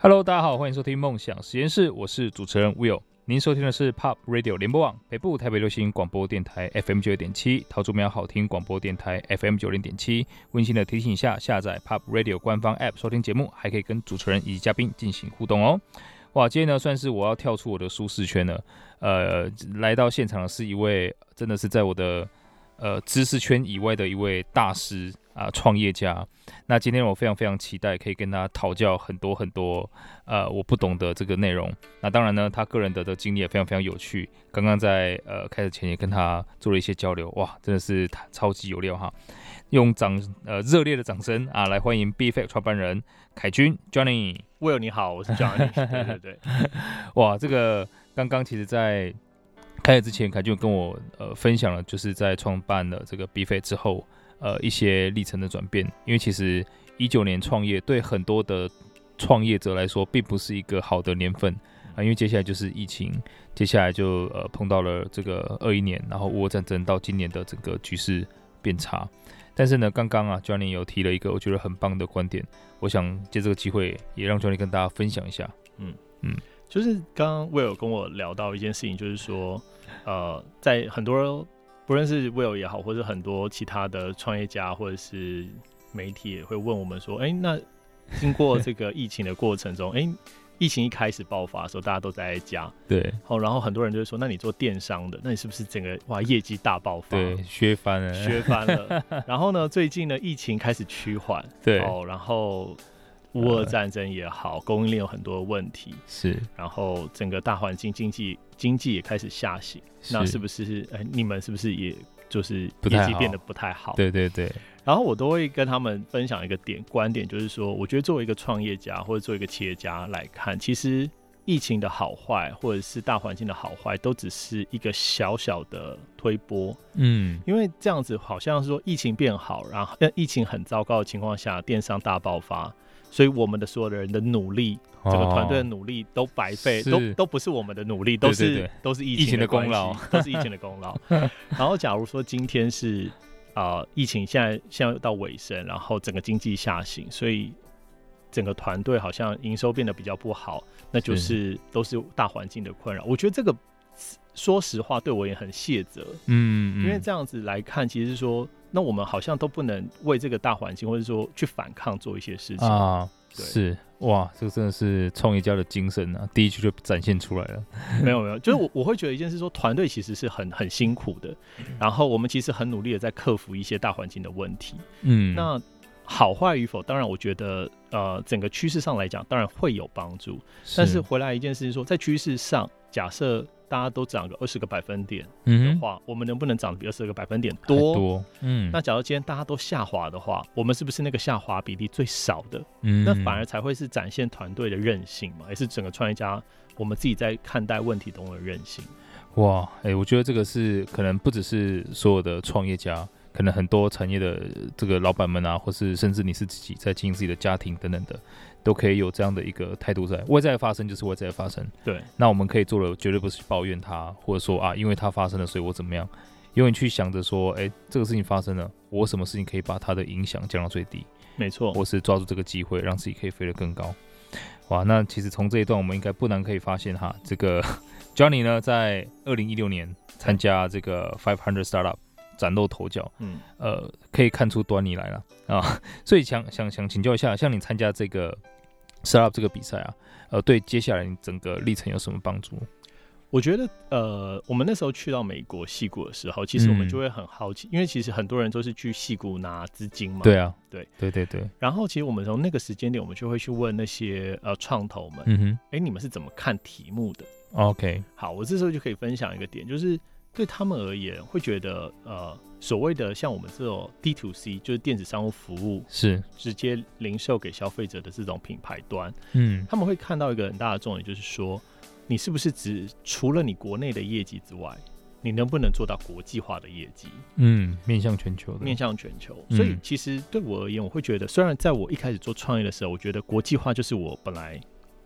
Hello，大家好，欢迎收听梦想实验室，我是主持人 Will。您收听的是 Pop Radio 联播网北部台北流行广播电台 FM 九点七，桃竹苗好听广播电台 FM 九零点七。温馨的提醒一下，下载 Pop Radio 官方 App 收听节目，还可以跟主持人以及嘉宾进行互动哦。哇，今天呢算是我要跳出我的舒适圈了。呃，来到现场的是一位真的是在我的呃知识圈以外的一位大师。啊，创业家，那今天我非常非常期待可以跟他讨教很多很多呃我不懂的这个内容。那当然呢，他个人的的经历也非常非常有趣。刚刚在呃开始前也跟他做了一些交流，哇，真的是超级有料哈！用掌呃热烈的掌声啊来欢迎 BFACT 创办人凯军 Johnny。Will 你好，我是 Johnny。对对对，哇，这个刚刚其实在开始之前，凯钧跟我呃分享了，就是在创办了这个 BFACT 之后。呃，一些历程的转变，因为其实一九年创业对很多的创业者来说，并不是一个好的年份啊，因为接下来就是疫情，接下来就呃碰到了这个二一年，然后俄乌战争到今年的整个局势变差。但是呢，刚刚啊，Johnny 有提了一个我觉得很棒的观点，我想借这个机会也让 Johnny 跟大家分享一下。嗯嗯，就是刚刚 Will 跟我聊到一件事情，就是说，呃，在很多。不论是 Will 也好，或者很多其他的创业家或者是媒体也会问我们说：“哎、欸，那经过这个疫情的过程中，哎、欸，疫情一开始爆发的时候，大家都在家，对，好，然后很多人就会说：那你做电商的，那你是不是整个哇业绩大爆发？对，削翻了，削翻了。然后呢，最近呢，疫情开始趋缓，对，哦，然后。”乌俄战争也好，供应链有很多问题，是，然后整个大环境经济经济也开始下行，那是不是？哎、欸，你们是不是也就是业绩变得不太好？对对对。然后我都会跟他们分享一个点观点，就是说，我觉得作为一个创业家或者作为一个企业家来看，其实疫情的好坏或者是大环境的好坏，都只是一个小小的推波。嗯，因为这样子好像是说疫情变好，然后疫情很糟糕的情况下，电商大爆发。所以我们的所有的人的努力，整个团队的努力都白费，都都不是我们的努力，都是 都是疫情的功劳，都是疫情的功劳。然后假如说今天是啊、呃，疫情现在现在到尾声，然后整个经济下行，所以整个团队好像营收变得比较不好，那就是。都是大环境的困扰。我觉得这个说实话对我也很谢责，嗯，因为这样子来看，其实是说。那我们好像都不能为这个大环境，或者说去反抗做一些事情啊。对，是哇，这个真的是创业家的精神啊！第一句就展现出来了。没有没有，就是我我会觉得一件事，说团队其实是很很辛苦的，然后我们其实很努力的在克服一些大环境的问题。嗯，那好坏与否，当然我觉得呃，整个趋势上来讲，当然会有帮助。但是回来一件事情说，在趋势上，假设。大家都涨个二十个百分点的话，嗯、我们能不能涨比二十个百分点多？多，嗯。那假如今天大家都下滑的话，我们是不是那个下滑比例最少的？嗯，那反而才会是展现团队的韧性嘛，也是整个创业家我们自己在看待问题中的韧性。哇，哎、欸，我觉得这个是可能不只是所有的创业家。可能很多产业的这个老板们啊，或是甚至你是自己在经营自己的家庭等等的，都可以有这样的一个态度在。外在发生就是外在发生，对。那我们可以做的绝对不是抱怨它，或者说啊，因为它发生了，所以我怎么样？因为你去想着说，哎、欸，这个事情发生了，我什么事情可以把它的影响降到最低？没错。或是抓住这个机会，让自己可以飞得更高。哇，那其实从这一段我们应该不难可以发现哈，这个 Johnny 呢，在二零一六年参加这个 Five Hundred Startup。崭露头角，嗯，呃，可以看出端倪来了啊，所以想想想请教一下，像你参加这个 startup 这个比赛啊，呃，对接下来你整个历程有什么帮助？我觉得，呃，我们那时候去到美国戏谷的时候，其实我们就会很好奇，嗯、因为其实很多人都是去戏谷拿资金嘛，对啊，对，对对对。然后其实我们从那个时间点，我们就会去问那些呃创投们，嗯哼，哎、欸，你们是怎么看题目的？OK，好，我这时候就可以分享一个点，就是。对他们而言，会觉得呃，所谓的像我们这种 D to C，就是电子商务服务，是直接零售给消费者的这种品牌端，嗯，他们会看到一个很大的重点，就是说，你是不是只除了你国内的业绩之外，你能不能做到国际化的业绩？嗯，面向全球的，面向全球。所以其实对我而言，我会觉得，虽然在我一开始做创业的时候，我觉得国际化就是我本来。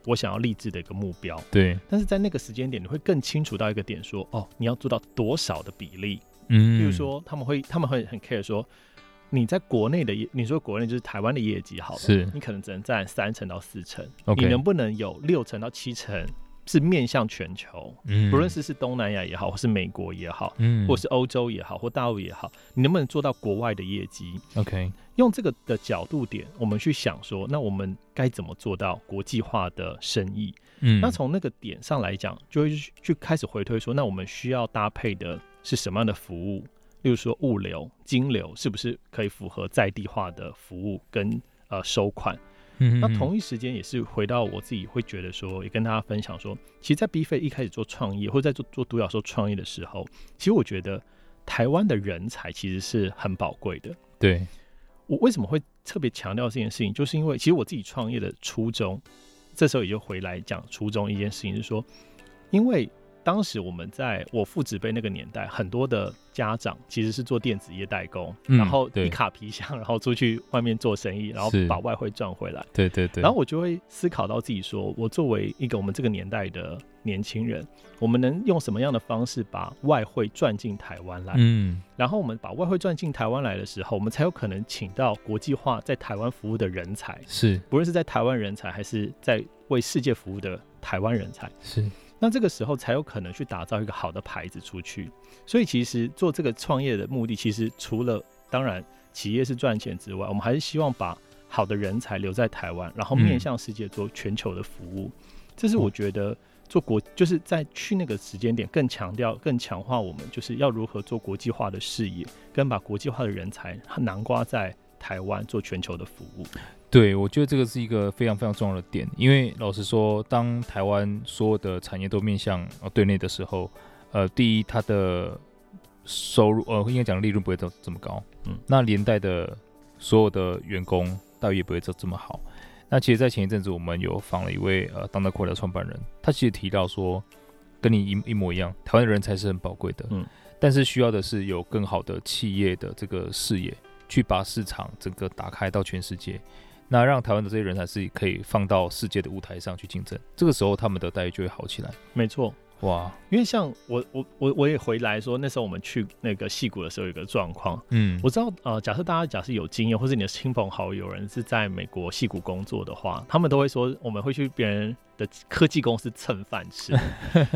我想要立志的一个目标，对，但是在那个时间点，你会更清楚到一个点，说，哦，你要做到多少的比例，嗯，比如说他们会，他们会很 care 说，你在国内的业，你说国内就是台湾的业绩好了，是。你可能只能占三成到四成.你能不能有六成到七成是面向全球？嗯，不论是是东南亚也好，或是美国也好，嗯，或是欧洲也好，或大陆也好，你能不能做到国外的业绩？OK，用这个的角度点，我们去想说，那我们该怎么做到国际化的生意？嗯，那从那个点上来讲，就会去开始回推说，那我们需要搭配的是什么样的服务？例如说物流、金流是不是可以符合在地化的服务跟呃收款？嗯，那同一时间也是回到我自己会觉得说，也跟大家分享说，其实，在 BeeFact 一开始做创业或者在做做独角兽创业的时候，其实我觉得台湾的人才其实是很宝贵的。对，我为什么会特别强调这件事情，就是因为其实我自己创业的初衷，这时候也就回来讲初衷一件事情是说，因为。当时我们在我父子辈那个年代，很多的家长其实是做电子业代工，嗯、然后一卡皮箱，然后出去外面做生意，然后把外汇赚回来。对对对。然后我就会思考到自己说，我作为一个我们这个年代的年轻人，我们能用什么样的方式把外汇赚进台湾来？嗯。然后我们把外汇赚进台湾来的时候，我们才有可能请到国际化在台湾服务的人才。是。不论是在台湾人才，还是在为世界服务的台湾人才。是。那这个时候才有可能去打造一个好的牌子出去，所以其实做这个创业的目的，其实除了当然企业是赚钱之外，我们还是希望把好的人才留在台湾，然后面向世界做全球的服务。这是我觉得做国就是在去那个时间点更强调、更强化我们就是要如何做国际化的事业，跟把国际化的人才囊括在台湾做全球的服务。对，我觉得这个是一个非常非常重要的点，因为老实说，当台湾所有的产业都面向呃对内的时候，呃，第一，它的收入呃应该讲利润不会这这么高，嗯，那连带的所有的员工待遇也不会这这么好。那其实，在前一阵子，我们有访了一位呃当代快的创办人，他其实提到说，跟你一一模一样，台湾的人才是很宝贵的，嗯，但是需要的是有更好的企业的这个视野，去把市场整个打开到全世界。那让台湾的这些人才是可以放到世界的舞台上去竞争，这个时候他们的待遇就会好起来。没错，哇，因为像我我我我也回来说，那时候我们去那个戏谷的时候有个状况，嗯，我知道呃，假设大家假设有经验，或是你的亲朋好友人是在美国戏谷工作的话，他们都会说我们会去别人的科技公司蹭饭吃，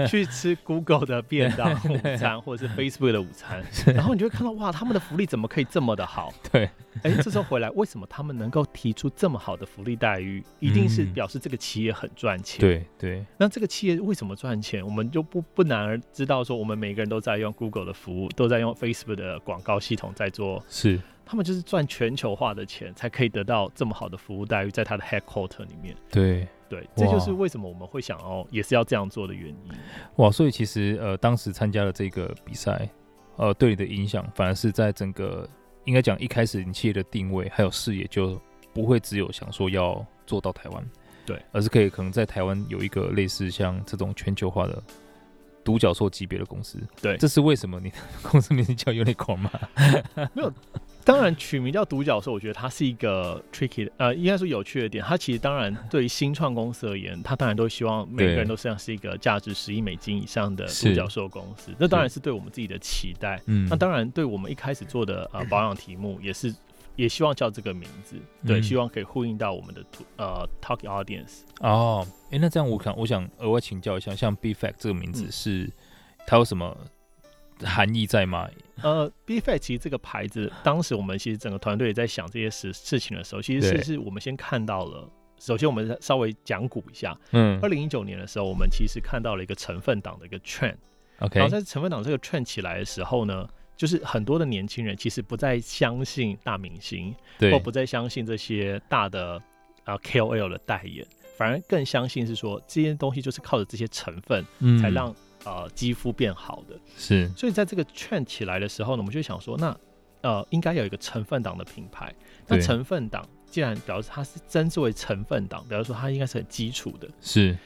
去吃 Google 的便当 午餐，或者是 Facebook 的午餐，然后你就会看到哇，他们的福利怎么可以这么的好？对，哎、欸，这时候回来，为什么他们能够提出这么好的福利待遇？一定是表示这个企业很赚钱。对对，那这个企业为什么赚钱？我们就不不难而知道，说我们每个人都在用 Google 的服务，都在用 Facebook 的广告系统在做，是他们就是赚全球化的钱，才可以得到这么好的服务待遇，在他的 headquarter 里面。对。对，这就是为什么我们会想要，也是要这样做的原因。哇，所以其实呃，当时参加了这个比赛，呃，对你的影响，反而是在整个应该讲一开始你企业的定位还有视野，就不会只有想说要做到台湾，对，而是可以可能在台湾有一个类似像这种全球化的独角兽级别的公司。对，这是为什么你的 公司名字叫 Unicorn 吗？没有。当然，取名叫独角兽，我觉得它是一个 tricky 的，呃，应该说有趣的点。它其实当然对于新创公司而言，它当然都希望每个人都像是一个价值十亿美金以上的独角兽公司。那当然是对我们自己的期待。嗯，那当然对我们一开始做的呃保养题目也是，也希望叫这个名字，对，希望可以呼应到我们的呃 talk audience。哦，哎、欸，那这样我想我想额外请教一下，像 BeeFact 这个名字是、嗯、它有什么？含义在吗？呃，BeeFact 其实这个牌子，当时我们其实整个团队也在想这些事事情的时候，其实是是我们先看到了。首先，我们稍微讲古一下。嗯，二零一九年的时候，我们其实看到了一个成分党的一个 trend。OK，然后在成分党这个 trend 起来的时候呢，就是很多的年轻人其实不再相信大明星，对，或不再相信这些大的啊 KOL 的代言，反而更相信是说这些东西就是靠着这些成分才让。呃，肌肤变好的。是，所以在这个 trend 起来的时候呢，我们就想说，那呃，应该有一个成分党的品牌。那成分党既然表示它是真作为成分党，表示说它应该是很基础的，是，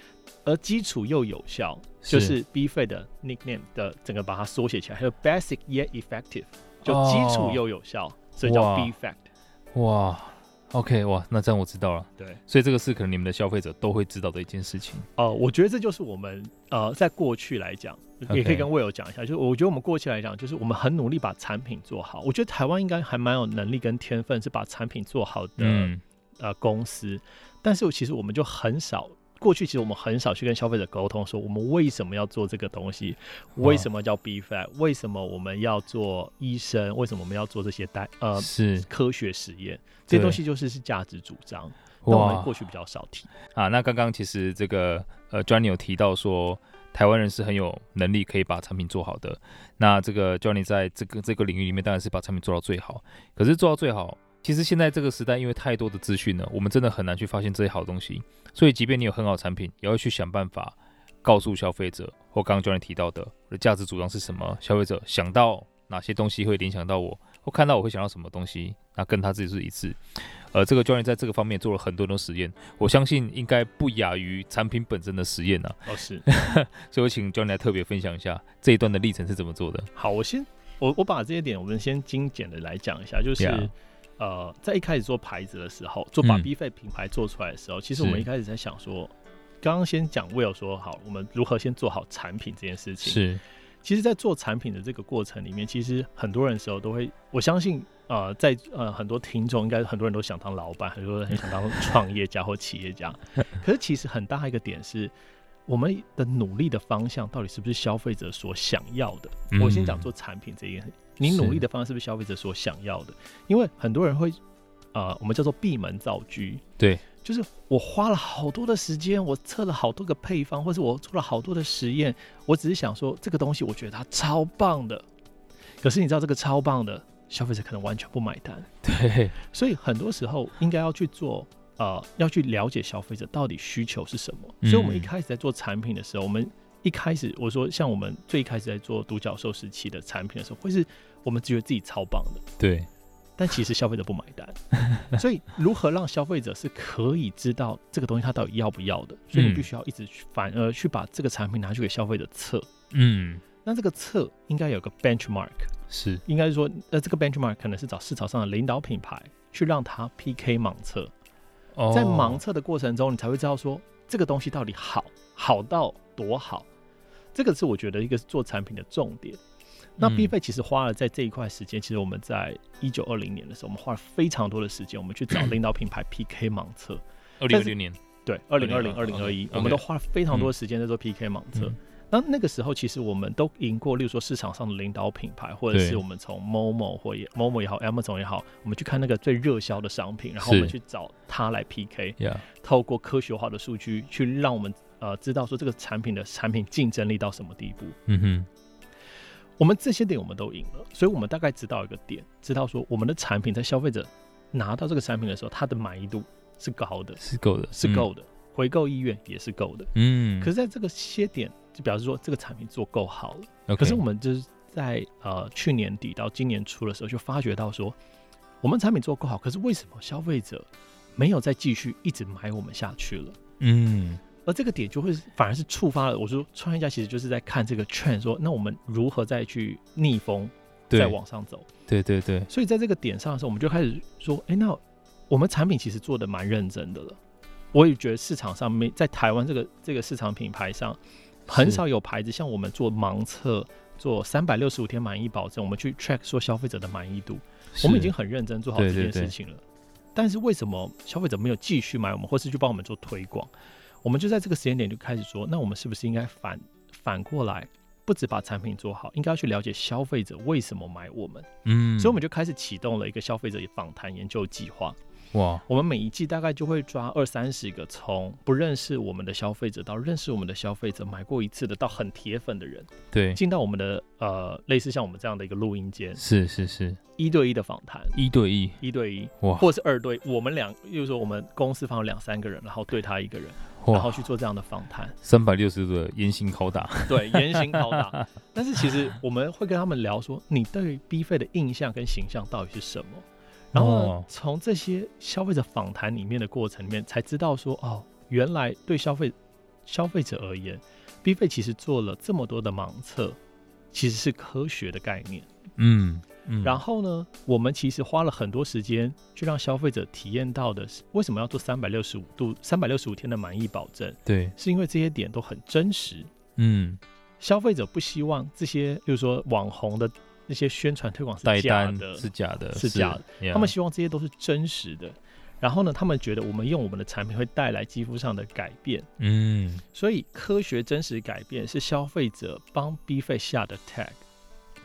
而基础又有效，就是。BeeFact 的 nickname 的整个把它缩写起来，还有 basic yet effective，就基础又有效，哦，所以叫 BeeFact。哇，OK，哇，那这样我知道了。对，所以这个是可能你们的消费者都会知道的一件事情。哦、呃，我觉得这就是我们呃，在过去来讲也可以跟 Will 讲一下，就是我觉得我们过去来讲，就是我们很努力把产品做好。我觉得台湾应该还蛮有能力跟天分，是把产品做好的、嗯、呃公司。但是其实我们就很少，过去其实我们很少去跟消费者沟通，说我们为什么要做这个东西，为什么叫 B-Fat，为什么我们要做医生，为什么我们要做这些代呃是科学实验，这些东西就是是价值主张。那我们过去比较少提啊。那刚刚其实这个呃 Johnny 有提到说，台湾人是很有能力可以把产品做好的。那这个 Johnny 在这个这个领域里面当然是把产品做到最好，可是做到最好。其实现在这个时代，因为太多的资讯了，我们真的很难去发现这些好东西。所以，即便你有很好产品，也要去想办法告诉消费者，或刚刚 Johnny 提到的，我的价值主张是什么？消费者想到哪些东西会联想到我，或看到我会想到什么东西，那跟他自己是一致。而这个 Johnny 在这个方面做了很多的实验，我相信应该不亚于产品本身的实验呢、啊。哦，是。所以我请 Johnny 来特别分享一下这一段的历程是怎么做的。好，我先我我把这些点我们先精简的来讲一下，就是。Yeah. 呃，在一开始做牌子的时候，做把 B-Fat 品牌做出来的时候，嗯，其实我们一开始在想说，刚刚先讲 Will 说好，我们如何先做好产品这件事情。是，其实，在做产品的这个过程里面，其实很多人的时候都会，我相信，呃，在呃很多听众应该很多人都想当老板，很多人很想当创业家或企业家。可是，其实很大一个点是，我们的努力的方向到底是不是消费者所想要的？嗯，我先讲做产品这件事。你努力的方式是不是消费者所想要的？因为很多人会，呃，我们叫做闭门造车。对，就是我花了好多的时间，我测了好多个配方，或是我做了好多的实验，我只是想说这个东西我觉得它超棒的。可是你知道这个超棒的，消费者可能完全不买单。对，所以很多时候应该要去做，呃，要去了解消费者到底需求是什么。嗯。所以我们一开始在做产品的时候，我们一开始我说像我们最开始在做独角兽时期的产品的时候，会是。我们觉得自己超棒的，对，但其实消费者不买单，所以如何让消费者是可以知道这个东西他到底要不要的？所以你必须要一直去反而去把这个产品拿去给消费者测，嗯，那这个测应该有个 benchmark，是，应该是说，呃，这个 benchmark 可能是找市场上的领导品牌去让他 PK 盲测，在盲测的过程中，你才会知道说这个东西到底好，好到多好，这个是我觉得一个是做产品的重点。那 B-Fat 其实花了在这一块时间，其实我们在一九二零年的时候，我们花了非常多的时间，我们去找领导品牌 PK 盲测。二零二零年，对，二零二零、二零二一，我们都花了非常多的时间在做 PK 盲测。嗯。那那个时候，其实我们都赢过，例如说市场上的领导品牌，或者是我们从 Momo 或也 Momo 也好，Amazon 也好，我们去看那个最热销的商品，然后我们去找它来 PK，透过科学化的数据去让我们呃知道说这个产品的产品竞争力到什么地步。嗯哼。我们这些点我们都赢了，所以我们大概知道一个点，知道说我们的产品在消费者拿到这个产品的时候，它的满意度是高的，是够的，是够的，嗯、回购意愿也是够的。嗯，可是在这个些点就表示说这个产品做够好了。可是我们就是在呃去年底到今年初的时候就发觉到说，我们产品做够好，可是为什么消费者没有再继续一直买我们下去了？嗯。而这个点就会反而是触发了，我说创业家其实就是在看这个 trend，说那我们如何再去逆风，再往上走？对对对。所以在这个点上的时候，我们就开始说，哎、欸，那我们产品其实做的蛮认真的了。我也觉得市场上没在台湾这个这个市场品牌上，很少有牌子像我们做盲测，做三百六十五天满意保证，我们去 track 说消费者的满意度，我们已经很认真做好这件事情了。但是为什么消费者没有继续买我们，或是去帮我们做推广？我们就在这个时间点就开始说，那我们是不是应该反反过来，不止把产品做好，应该要去了解消费者为什么买我们？嗯，所以我们就开始启动了一个消费者访谈研究计划。哇，我们每一季大概就会抓二三十个从不认识我们的消费者到认识我们的消费者，买过一次的到很铁粉的人，对，进到我们的呃类似像我们这样的一个录音间，是是是，一对一的访谈，一对一，一对一，哇，或者是二对，我们两，例如说我们公司放了两三个人，然后对他一个人。然后去做这样的访谈，三百六十度的严刑拷打，对，严刑拷打。但是其实我们会跟他们聊说，你对 B-Fat 的印象跟形象到底是什么？然后从这些消费者访谈里面的过程里面，才知道说，哦，原来对消费消费者而言，B-Fat 其实做了这么多的盲测，其实是科学的概念。嗯，嗯，然后呢，我们其实花了很多时间去让消费者体验到的是，为什么要做三百六十五度、三百六十五天的满意保证？对，是因为这些点都很真实。嗯，消费者不希望这些，就是说网红的那些宣传推广是假的，是假的，是假的。yeah. 他们希望这些都是真实的。然后呢，他们觉得我们用我们的产品会带来肌肤上的改变。嗯，所以科学真实改变是消费者帮 BFACE 下的 tag。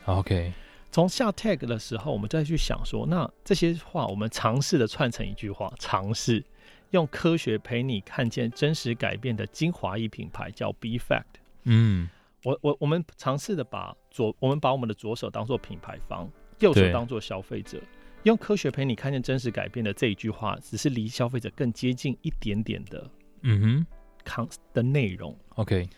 OK，从下 tag 的时候，我们再去想说，那这些话我们尝试的串成一句话，尝试用科学陪你看见真实改变的精华一品牌叫 BFACT。嗯，我我我们尝试的把左，我们把我们的左手当做品牌方，右手当做消费者。用科学陪你看见真实改变的这一句话，只是离消费者更接近一点点的，嗯哼，康的内容。OK，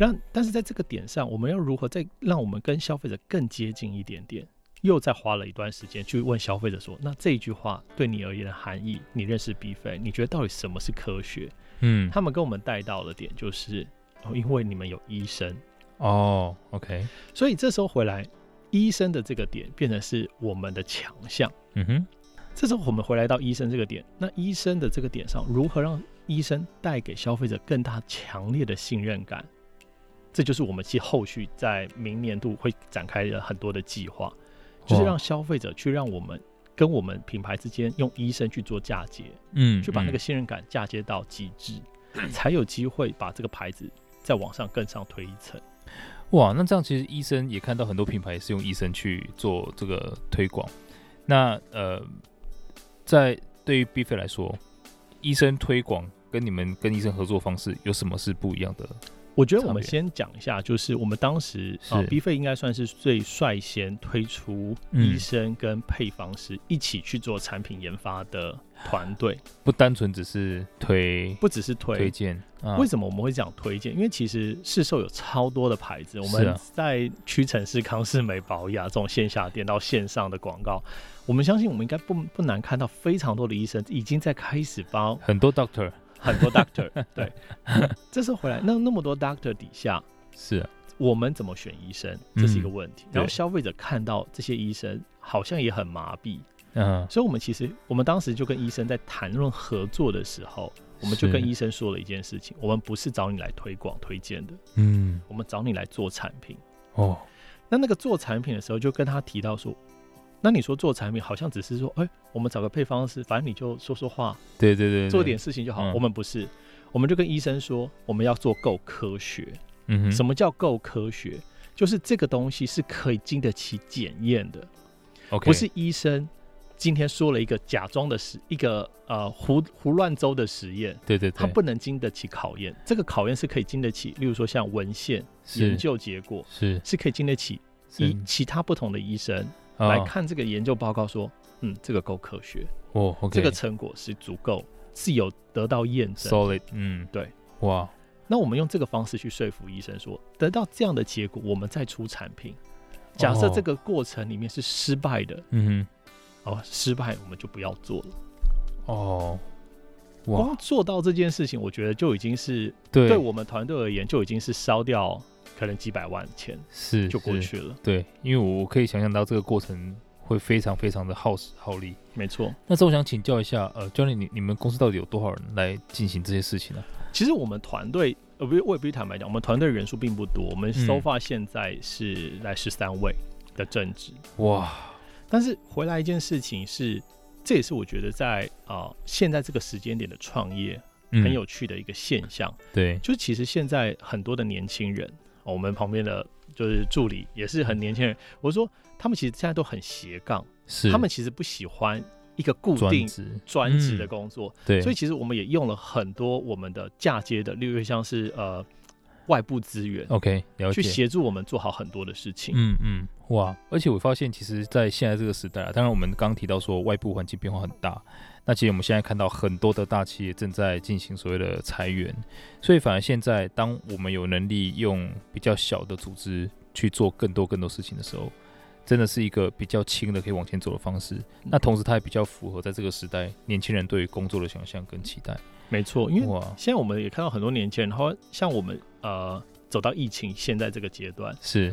让但是在这个点上，我们要如何再让我们跟消费者更接近一点点？又再花了一段时间去问消费者说：“那这一句话对你而言的含义，你认识 BFACE，你觉得到底什么是科学？”嗯，他们跟我们带到的点就是，哦，因为你们有医生哦，OK，所以这时候回来。医生的这个点变成是我们的强项。嗯哼，这时候我们回来到医生这个点，那医生的这个点上，如何让医生带给消费者更大强烈的信任感？这就是我们其实后续在明年度会展开的很多的计划，就是让消费者去让我们跟我们品牌之间用医生去做嫁接，嗯，去把那个信任感嫁接到极致，嗯，才有机会把这个牌子再往上更上推一层。哇，那这样其实医生也看到很多品牌也是用医生去做这个推广。那呃，在对于 BFACE 来说，医生推广跟你们跟医生合作方式有什么是不一样的？我觉得我们先讲一下，就是我们当时啊，BFACE 应该算是最率先推出医生跟配方师一起去做产品研发的团队，嗯，不单纯只是推，不只是推推荐。啊，为什么我们会讲推荐？因为其实市售有超多的牌子，我们在屈臣氏、康士美、宝雅这种线下店到线上的广告，我们相信我们应该不不难看到非常多的医生已经在开始帮很多 doctor。很多 doctor 对，这时候回来，那那么多 doctor 底下，是、啊、我们怎么选医生？这是一个问题。嗯、然后消费者看到这些医生好像也很麻痹，嗯，所以我们其实我们当时就跟医生在谈论合作的时候，我们就跟医生说了一件事情：我们不是找你来推广推荐的，嗯，我们找你来做产品。哦，那那个做产品的时候，就跟他提到说。那你说做产品好像只是说，哎、欸，我们找个配方师，反正你就说说话，对对对，对，做点事情就好。嗯、我们不是，我们就跟医生说，我们要做够科学。嗯哼，什么叫够科学？就是这个东西是可以经得起检验的。OK，不是医生今天说了一个假装的实，一个呃胡胡乱诌的实验。对，对对，它不能经得起考验。这个考验是可以经得起，例如说像文献、研究结果，是是可以经得起医其他不同的医生。来看这个研究报告说，嗯，这个够科学哦，okay、这个成果是足够，是有得到验证，solid，嗯，对，哇，那我们用这个方式去说服医生说，得到这样的结果，我们再出产品。假设这个过程里面是失败的，嗯哼，哦，失败我们就不要做了。哦，光做到这件事情，我觉得就已经是对，对我们团队而言就已经是烧掉。可能几百万钱是就过去了，对，因为我可以想象到这个过程会非常非常的耗时耗力。没错，那这我想请教一下，呃，教练，你你们公司到底有多少人来进行这些事情呢？其实我们团队，呃，不，我也必须坦白讲，我们团队人数并不多，我们 so far 现在是来十三位的正职。哇！但是回来一件事情是，这也是我觉得在啊、呃、现在这个时间点的创业很有趣的一个现象。嗯、对，就其实现在很多的年轻人。我们旁边的就是助理，也是很年轻人。我说他们其实现在都很斜杠，是他们其实不喜欢一个固定专职的工作。嗯、对，所以其实我们也用了很多我们的嫁接的，例如像是呃外部资源，OK，了解，去协助我们做好很多的事情。嗯嗯，哇！而且我发现，其实，在现在这个时代啊，当然我们刚刚提到说外部环境变化很大。那其实我们现在看到很多的大企业正在进行所谓的裁员，所以反而现在当我们有能力用比较小的组织去做更多更多事情的时候，真的是一个比较轻的可以往前走的方式。那同时它也比较符合在这个时代年轻人对于工作的想象跟期待。没错，因为现在我们也看到很多年轻人，然后像我们呃走到疫情现在这个阶段，是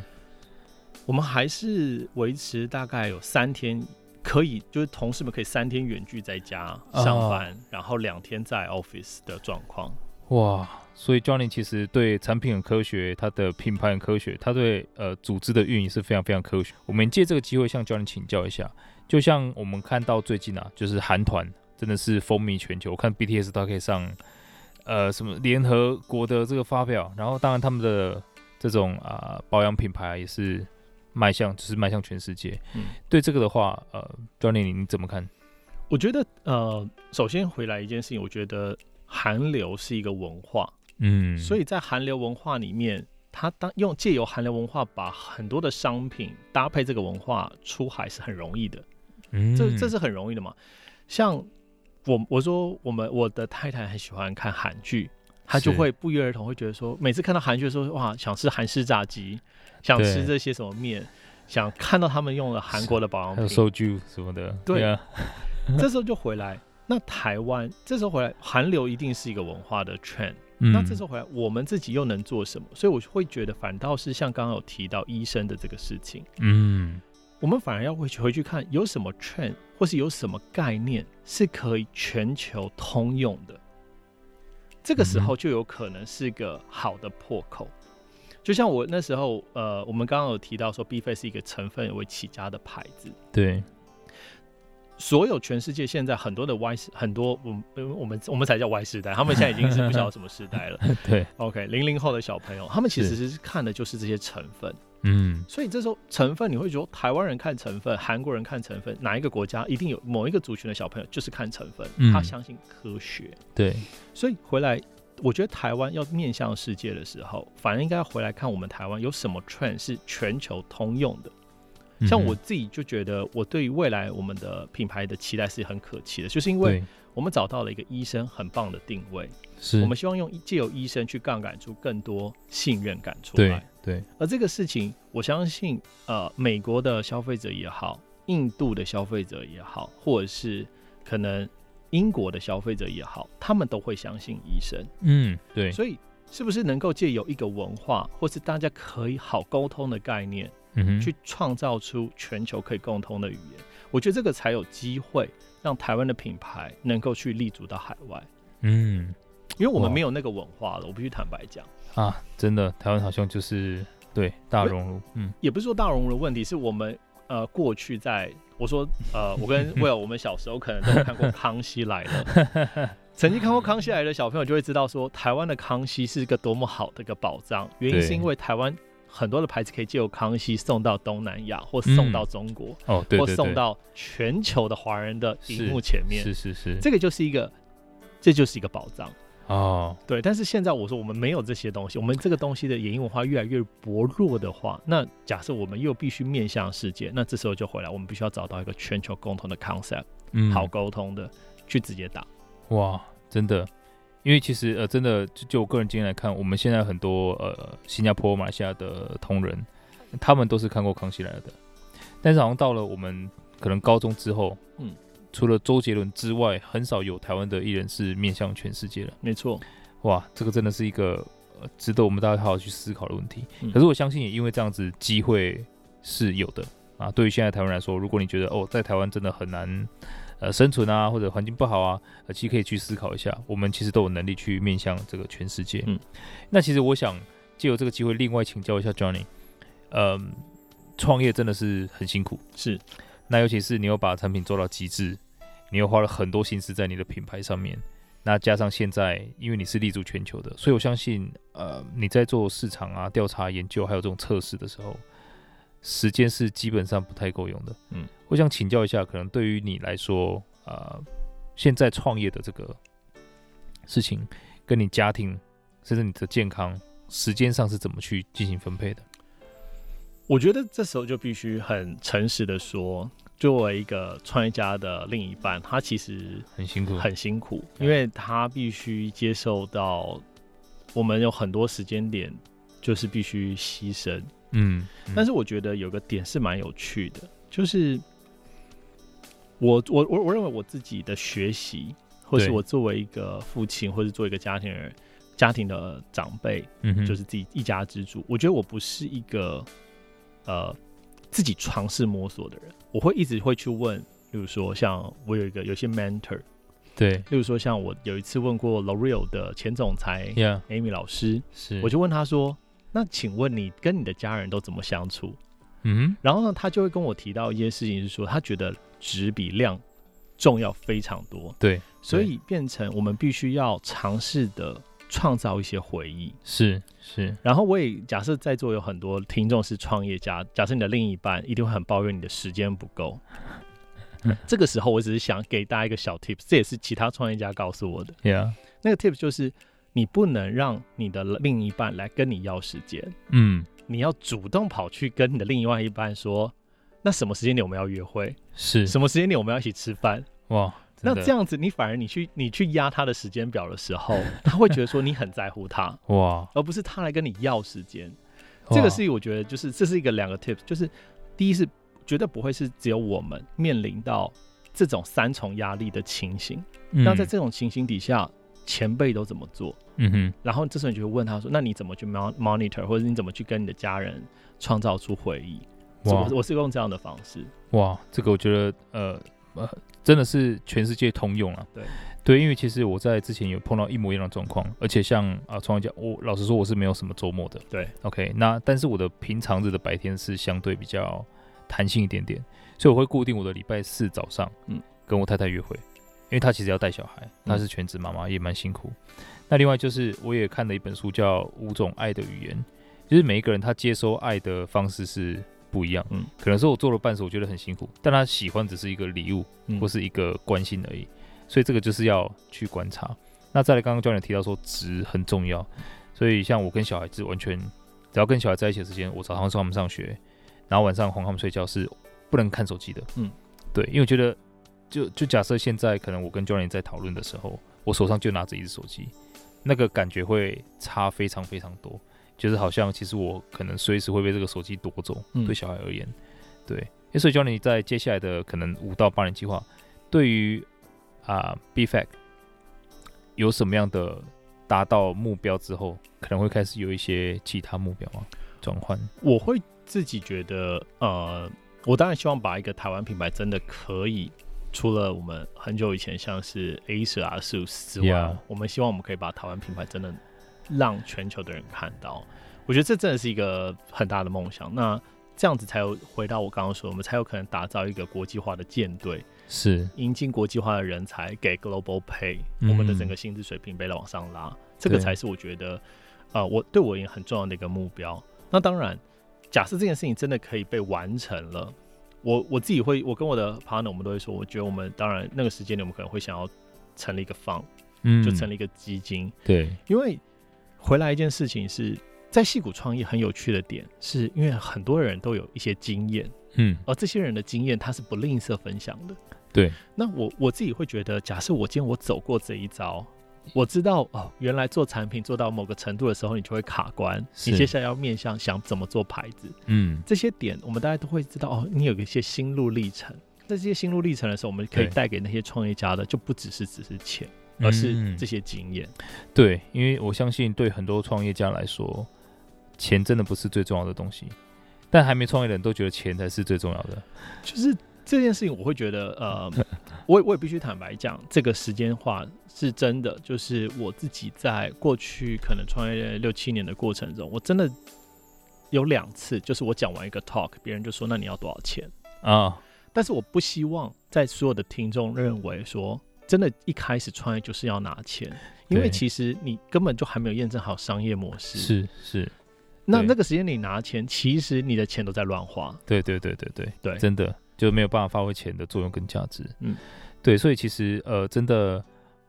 我们还是维持大概有三天可以，就是同事们可以三天远距在家上班，哦、然后两天在 office 的状况。哇，所以 Johnny 其实对产品很科学，他的品牌很科学，他对呃组织的运营是非常非常科学。我们借这个机会向 Johnny 请教一下，就像我们看到最近啊，就是韩团真的是风靡全球，我看 BTS 都可以上呃什么联合国的这个发表，然后当然他们的这种啊、呃、保养品牌也是迈向，就是迈向全世界。嗯，对这个的话，呃，Johnny 你你怎么看？我觉得呃，首先回来一件事情，我觉得。韩流是一个文化，嗯，所以在韩流文化里面，它当用借由韩流文化把很多的商品搭配这个文化出海是很容易的，嗯，这这是很容易的嘛。像我我说我们我的太太很喜欢看韩剧，她就会不约而同会觉得说，每次看到韩剧的时候，哇，想吃韩式炸鸡，想吃这些什么面，想看到他们用了韩国的保养品，收据什么的，对啊，这时候就回来。那台湾这时候回来，韩流一定是一个文化的 trend。嗯。那这时候回来，我们自己又能做什么？所以我会觉得，反倒是像刚刚有提到医生的这个事情，嗯，我们反而要回去回去看有什么 trend，或是有什么概念是可以全球通用的。这个时候就有可能是个好的破口。就像我那时候，呃，我们刚刚有提到说，B-Face 是一个成分为起家的牌子，对。所有全世界现在很多的 Y 世很多，我们我们我们才叫 Y 时代，他们现在已经是不晓得什么时代了。对，OK，零零后的小朋友，他们其实是看的就是这些成分。嗯，所以这时候成分你会觉得台湾人看成分，韩国人看成分，哪一个国家一定有某一个族群的小朋友就是看成分，嗯、他相信科学。对，所以回来，我觉得台湾要面向世界的时候，反而应该要回来看我们台湾有什么 trend 是全球通用的。像我自己就觉得，我对于未来我们的品牌的期待是很可期的，就是因为我们找到了一个医生很棒的定位，是。我们希望用借由医生去杠杆出更多信任感出来。对，而这个事情，我相信，呃，美国的消费者也好，印度的消费者也好，或者是可能英国的消费者也好，他们都会相信医生。嗯，对。所以，是不是能够借由一个文化，或是大家可以好沟通的概念？嗯去创造出全球可以共通的语言，我觉得这个才有机会让台湾的品牌能够去立足到海外。嗯，因为我们没有那个文化了，我必须坦白讲啊，真的，台湾好像就是对大熔炉，嗯，也不是说大熔炉的问题，是我们呃过去在我说呃，我跟 Will 我们小时候可能都看过《康熙来了》，曾经看过《康熙来了》的小朋友就会知道说，台湾的康熙是一个多么好的一个宝藏，原因是因为台湾。很多的牌子可以借由康熙送到东南亚，或送到中国，嗯、哦，对，对，或送到全球的华人的荧幕前面，是是是，是，这个就是一个，这就是一个宝藏哦。对，但是现在我说我们没有这些东西，我们这个东西的演艺文化越来越薄弱的话，那假设我们又必须面向世界，那这时候就回来，我们必须要找到一个全球共同的 concept，嗯，好沟通的去直接打。哇，真的。因为其实呃，真的就就我个人经验来看，我们现在很多呃新加坡、马来西亚的同仁，他们都是看过《康熙来了》的，但是好像到了我们可能高中之后，嗯，除了周杰伦之外，很少有台湾的艺人是面向全世界的。没错，哇，这个真的是一个呃值得我们大家好好去思考的问题。嗯。可是我相信也因为这样子机会是有的啊。对于现在台湾来说，如果你觉得哦，在台湾真的很难。呃，生存啊，或者环境不好啊，呃，其实可以去思考一下，我们其实都有能力去面向这个全世界。嗯，那其实我想借由这个机会，另外请教一下 Johnny，嗯、呃，创业真的是很辛苦，是。那尤其是你又把产品做到极致，你又花了很多心思在你的品牌上面，那加上现在因为你是立足全球的，所以我相信，呃，你在做市场啊、调查研究还有这种测试的时候。时间是基本上不太够用的。嗯，我想请教一下，可能对于你来说，呃，现在创业的这个事情，跟你家庭甚至你的健康，时间上是怎么去进行分配的？我觉得这时候就必须很诚实的说，作为一个创业家的另一半，他其实很辛苦，很辛苦，因为他必须接受到我们有很多时间点，就是必须牺牲。嗯，嗯，但是我觉得有个点是蛮有趣的，就是我我我我认为我自己的学习，或是我作为一个父亲，或是作为一个家庭人，家庭的长辈，嗯，就是自己一家之主，我觉得我不是一个呃自己尝试摸索的人，我会一直会去问，例如说像我有一个有些 mentor，对，例如说像我有一次问过 L'Oreal 的前总裁 Amy 老师，是，我就问他说，那请问你跟你的家人都怎么相处？嗯，然后呢，他就会跟我提到一些事情，是说他觉得质比量重要非常多，对，所以变成我们必须要尝试的。创造一些回忆，是是。然后我也假设在座有很多听众是创业家，假设你的另一半一定会很抱怨你的时间不够。嗯、这个时候，我只是想给大家一个小 tips，这也是其他创业家告诉我的。Yeah. 那个 tips 就是你不能让你的另一半来跟你要时间，嗯，你要主动跑去跟你的另外一半说，那什么时间点我们要约会？是什么时间点我们要一起吃饭？哇！那这样子，你反而你去你去压他的时间表的时候，他会觉得说你很在乎他哇，而不是他来跟你要时间。这个是我觉得就是这是一个两个 tips，就是第一是绝对不会是只有我们面临到这种三重压力的情形。嗯、那在这种情形底下，前辈都怎么做？嗯哼。然后这时候你就会问他说：“那你怎么去 monitor，或者你怎么去跟你的家人创造出回忆？”哇，我是用这样的方式。哇，这个我觉得呃。呃，真的是全世界通用啊。对对，因为其实我在之前有碰到一模一样的状况，而且像啊，创业家，我老实说我是没有什么周末的。对，OK，那但是我的平常日的白天是相对比较弹性一点点，所以我会固定我的礼拜四早上，嗯，跟我太太约会，因为她其实要带小孩，她是全职妈妈，也蛮辛苦。那另外就是我也看了一本书叫《五种爱的语言》，就是每一个人他接收爱的方式是。不一样，嗯，可能是我做了半时，我觉得很辛苦，但他喜欢只是一个礼物，嗯，或是一个关心而已，所以这个就是要去观察。那再来，刚刚教练提到说值很重要，所以像我跟小孩子完全，只要跟小孩在一起的时间，我早上送他们上学，然后晚上哄他们睡觉是不能看手机的，嗯，对，因为我觉得就就假设现在可能我跟教练在讨论的时候，我手上就拿着一只手机，那个感觉会差非常非常多。就是好像，其实我可能随时会被这个手机夺走。嗯，对小孩而言，对。所以教你在接下来的可能五到八年计划，对于啊、呃、B-Fact 有什么样的达到目标之后，可能会开始有一些其他目标吗？转换？我会自己觉得，呃，我当然希望把一个台湾品牌真的可以，除了我们很久以前像是 Acer 啊、ASUS 之外.我们希望我们可以把台湾品牌真的。让全球的人看到，我觉得这真的是一个很大的梦想。那这样子才有回到我刚刚说，我们才有可能打造一个国际化的舰队，是引进国际化的人才给 Global Pay，嗯，我们的整个薪资水平被往上拉，这个才是我觉得，呃，我对我也很重要的一个目标。那当然，假设这件事情真的可以被完成了，我我自己会，我跟我的 partner 我们都会说，我觉得我们当然那个时间点我们可能会想要成立一个 fund，嗯，就成立一个基金，对，因为。回来一件事情是在戏骨创业很有趣的点，是因为很多人都有一些经验，嗯，而这些人的经验他是不吝啬分享的。对，那我我自己会觉得，假设我今天我走过这一招，我知道哦，原来做产品做到某个程度的时候，你就会卡关，你接下来要面向想怎么做牌子，嗯，这些点我们大家都会知道哦，你有一些心路历程，在这些心路历程的时候，我们可以带给那些创业家的，就不只是只是钱。而是这些经验、嗯，对，因为我相信对很多创业家来说，钱真的不是最重要的东西，但还没创业的人都觉得钱才是最重要的。就是这件事情，我会觉得，呃，我我也必须坦白讲，这个时间化是真的。就是我自己在过去可能创业六七年的过程中，我真的有两次，就是我讲完一个 talk，别人就说：“那你要多少钱啊？”但是我不希望在所有的听众认为说。真的，一开始创业就是要拿钱，因为其实你根本就还没有验证好商业模式。是是，那那个时间你拿钱，其实你的钱都在乱花。对对对对对对，真的就没有办法发挥钱的作用跟价值。嗯，对，所以其实呃，真的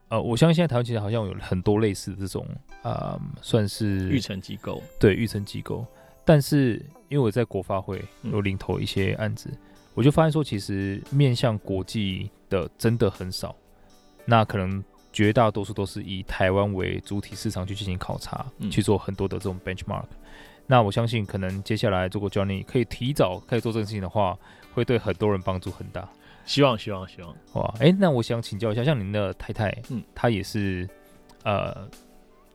呃，我相信现在台湾其实好像有很多类似的这种啊、呃，算是育成机构。对，育成机构。但是因为我在国发会有领头一些案子，嗯、我就发现说，其实面向国际的真的很少。那可能绝大多数都是以台湾为主体市场去进行考察，嗯，去做很多的这种 benchmark。那我相信，可能接下来如果 Johnny 可以提早开始做这件事情的话，会对很多人帮助很大。希望，希望，希望。哇，哎、欸，那我想请教一下，像您的太太，嗯，她也是呃，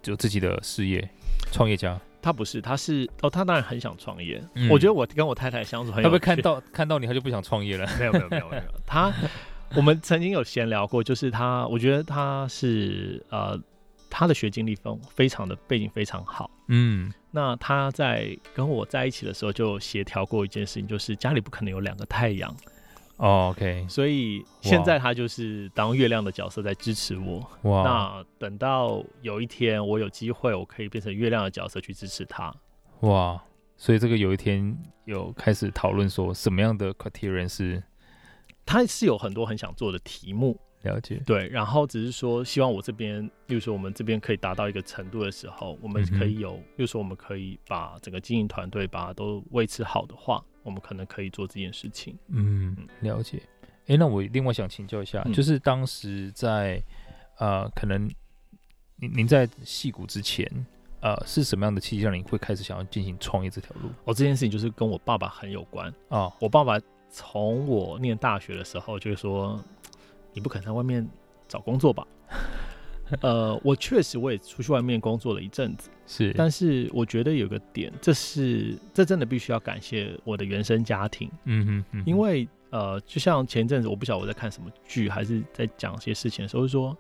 有自己的事业，创业家。她不是，她是哦，她当然很想创业。嗯我觉得我跟我太太相处很会不会看到看到你，她就不想创业了？没有没有没有没有，他 我们曾经有闲聊过，就是他，我觉得他是呃，他的学经历非非常的背景非常好。嗯，那他在跟我在一起的时候就协调过一件事情，就是家里不可能有两个太阳。哦，OK，所以现在他就是当月亮的角色在支持我。哇，那等到有一天我有机会，我可以变成月亮的角色去支持他。哇，所以这个有一天有开始讨论说什么样的 criterion 是，他是有很多很想做的题目，了解，对，然后只是说希望我这边，例如说我们这边可以达到一个程度的时候，我们可以有，例如说我们可以把整个经营团队把它都维持好的话。我们可能可以做这件事情。嗯，了解。哎，那我另外想请教一下，嗯、就是当时在呃，可能您您在戏骨之前，呃，是什么样的契机让你会开始想要进行创业这条路？哦，这件事情就是跟我爸爸很有关哦。我爸爸从我念大学的时候就是说，你不可能在外面找工作吧？呃，我确实我也出去外面工作了一阵子，是，但是我觉得有个点，这是这真的必须要感谢我的原生家庭，嗯哼，嗯哼，因为呃，就像前一阵子我不晓得我在看什么剧，还是在讲些事情的时候，是说，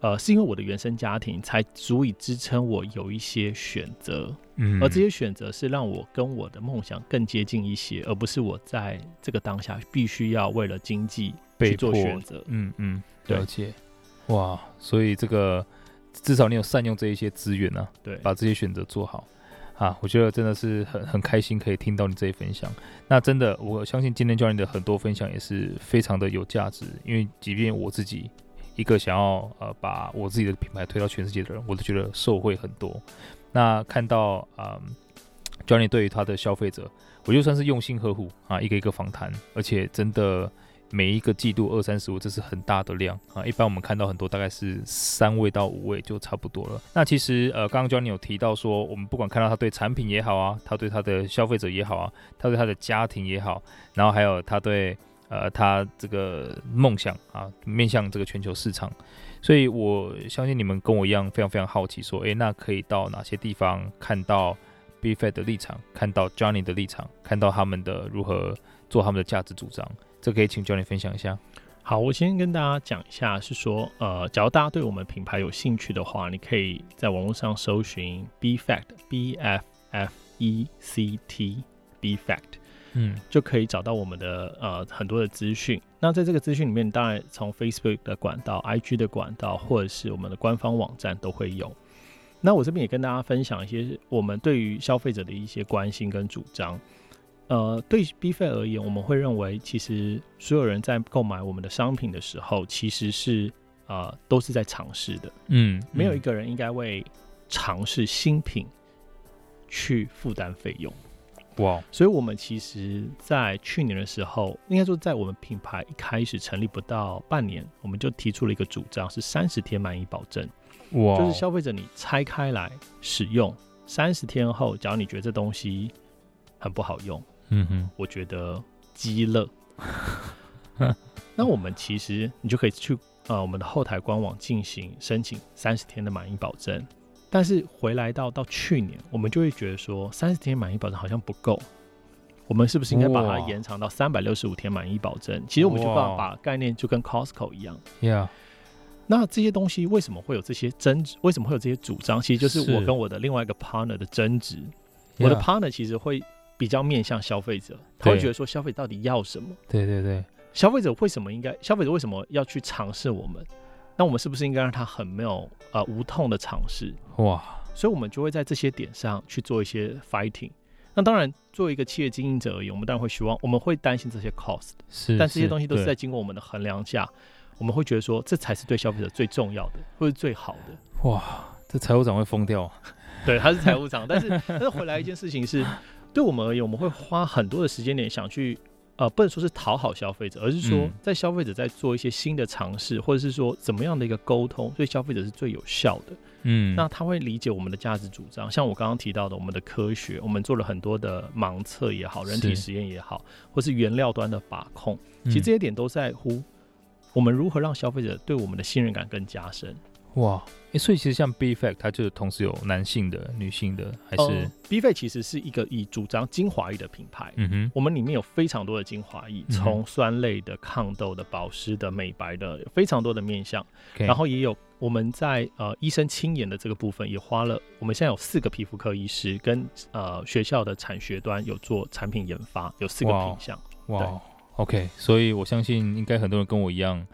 呃，是因为我的原生家庭才足以支撑我有一些选择，嗯，而这些选择是让我跟我的梦想更接近一些，而不是我在这个当下必须要为了经济去做选择，嗯嗯，了解。哇，所以这个至少你有善用这一些资源呢、啊，对，把这些选择做好啊，我觉得真的是很很开心可以听到你这一分享。那真的，我相信今天教练的很多分享也是非常的有价值，因为即便我自己一个想要呃把我自己的品牌推到全世界的人，我都觉得受惠很多。那看到啊，教练对于他的消费者，我就算是用心呵护啊，一个一个访谈，而且真的。每一个季度二三十五，这是很大的量啊！一般我们看到很多大概是三位到五位就差不多了。那其实呃，刚刚 Johnny 有提到说，我们不管看到他对产品也好啊，他对他的消费者也好啊，他对他的家庭也好，然后还有他对呃他这个梦想啊，面向这个全球市场。所以我相信你们跟我一样非常非常好奇，说，诶，那可以到哪些地方看到 BFAT 的立场，看到 Johnny 的立场，看到他们的如何做他们的价值主张。这可以请教练分享一下。好，我先跟大家讲一下，是说，呃，假如大家对我们品牌有兴趣的话，你可以在网络上搜寻 BFACT，B F F E C T，BFACT，嗯，就可以找到我们的呃很多的资讯。那在这个资讯里面，当然从 Facebook 的管道、IG 的管道，或者是我们的官方网站都会有。那我这边也跟大家分享一些我们对于消费者的一些关心跟主张。呃，对 BFAT 而言，我们会认为，其实所有人在购买我们的商品的时候，其实是呃都是在尝试的。嗯，嗯，没有一个人应该为尝试新品去负担费用。哇，所以我们其实，在去年的时候，应该说在我们品牌一开始成立不到半年，我们就提出了一个主张，是三十天满意保证。哇，就是消费者你拆开来使用，三十天后，假如你觉得这东西很不好用。嗯哼，我觉得鸡肋。那我们其实你就可以去呃我们的后台官网进行申请三十天的满意保证。但是回来到到去年，我们就会觉得说三十天满意保证好像不够，我们是不是应该把它延长到三百六十五天满意保证？其实我们就把把概念就跟 Costco 一样。Yeah。那这些东西为什么会有这些争执？为什么会有这些主张？其实就是我跟我的另外一个 partner 的争执。我的 partner 其实会。比较面向消费者，他会觉得说消费到底要什么？对对对，消费者为什么应该？消费者为什么要去尝试我们？那我们是不是应该让他很没有呃无痛的尝试？哇！所以我们就会在这些点上去做一些 fighting。那当然，作为一个企业经营者而言，我们当然会希望，我们会担心这些 cost，是，但这些东西都是在经过我们的衡量下，我们会觉得说这才是对消费者最重要的，或是最好的。哇！这财务长会疯掉。对，他是财务长，但是 但是回来一件事情是。对我们而言，我们会花很多的时间点想去，呃，不能说是讨好消费者，而是说在消费者在做一些新的尝试，或者是说怎么样的一个沟通，对消费者是最有效的。嗯，那他会理解我们的价值主张。像我刚刚提到的，我们的科学，我们做了很多的盲测也好，人体实验也好，或是原料端的把控，其实这些点都在乎我们如何让消费者对我们的信任感更加深。哇，哎，所以其实像 B Fact 它就是同时有男性的、女性的，还是、嗯、B Fact 其实是一个以主张精华液的品牌。嗯哼，我们里面有非常多的精华液，从酸类的、抗痘的、保湿的、美白的，有非常多的面向。Okay. 然后也有我们在呃医生亲研的这个部分，也花了我们现在有四个皮肤科医师跟呃学校的产学端有做产品研发，有四个品项。哇，wow. wow.，OK，所以我相信应该很多人跟我一样，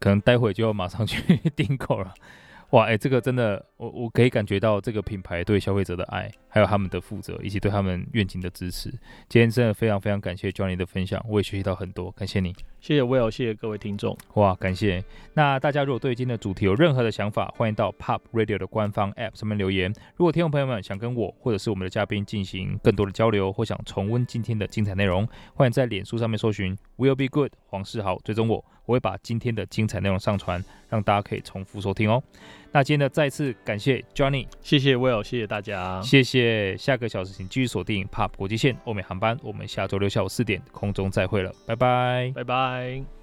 可能待会就要马上去 订购了。哇，哎、欸，这个真的，我我可以感觉到这个品牌对消费者的爱，还有他们的负责，以及对他们愿景的支持。今天真的非常非常感谢 Johnny 的分享，我也学习到很多，感谢你。谢谢 Will，谢谢各位听众。哇，感谢。那大家如果对今天的主题有任何的想法，欢迎到 Pop Radio 的官方 App 上面留言。如果听众朋友们想跟我或者是我们的嘉宾进行更多的交流，或想重温今天的精彩内容，欢迎在脸书上面搜寻 Will Be Good 黄世豪，追踪我。我会把今天的精彩内容上传，让大家可以重复收听哦。那今天呢，再次感谢 Johnny，谢谢 Will，谢谢大家，谢谢。下个小时请继续锁定 POP 国际线欧美航班，我们下周六下午四点空中再会了，拜拜，拜拜。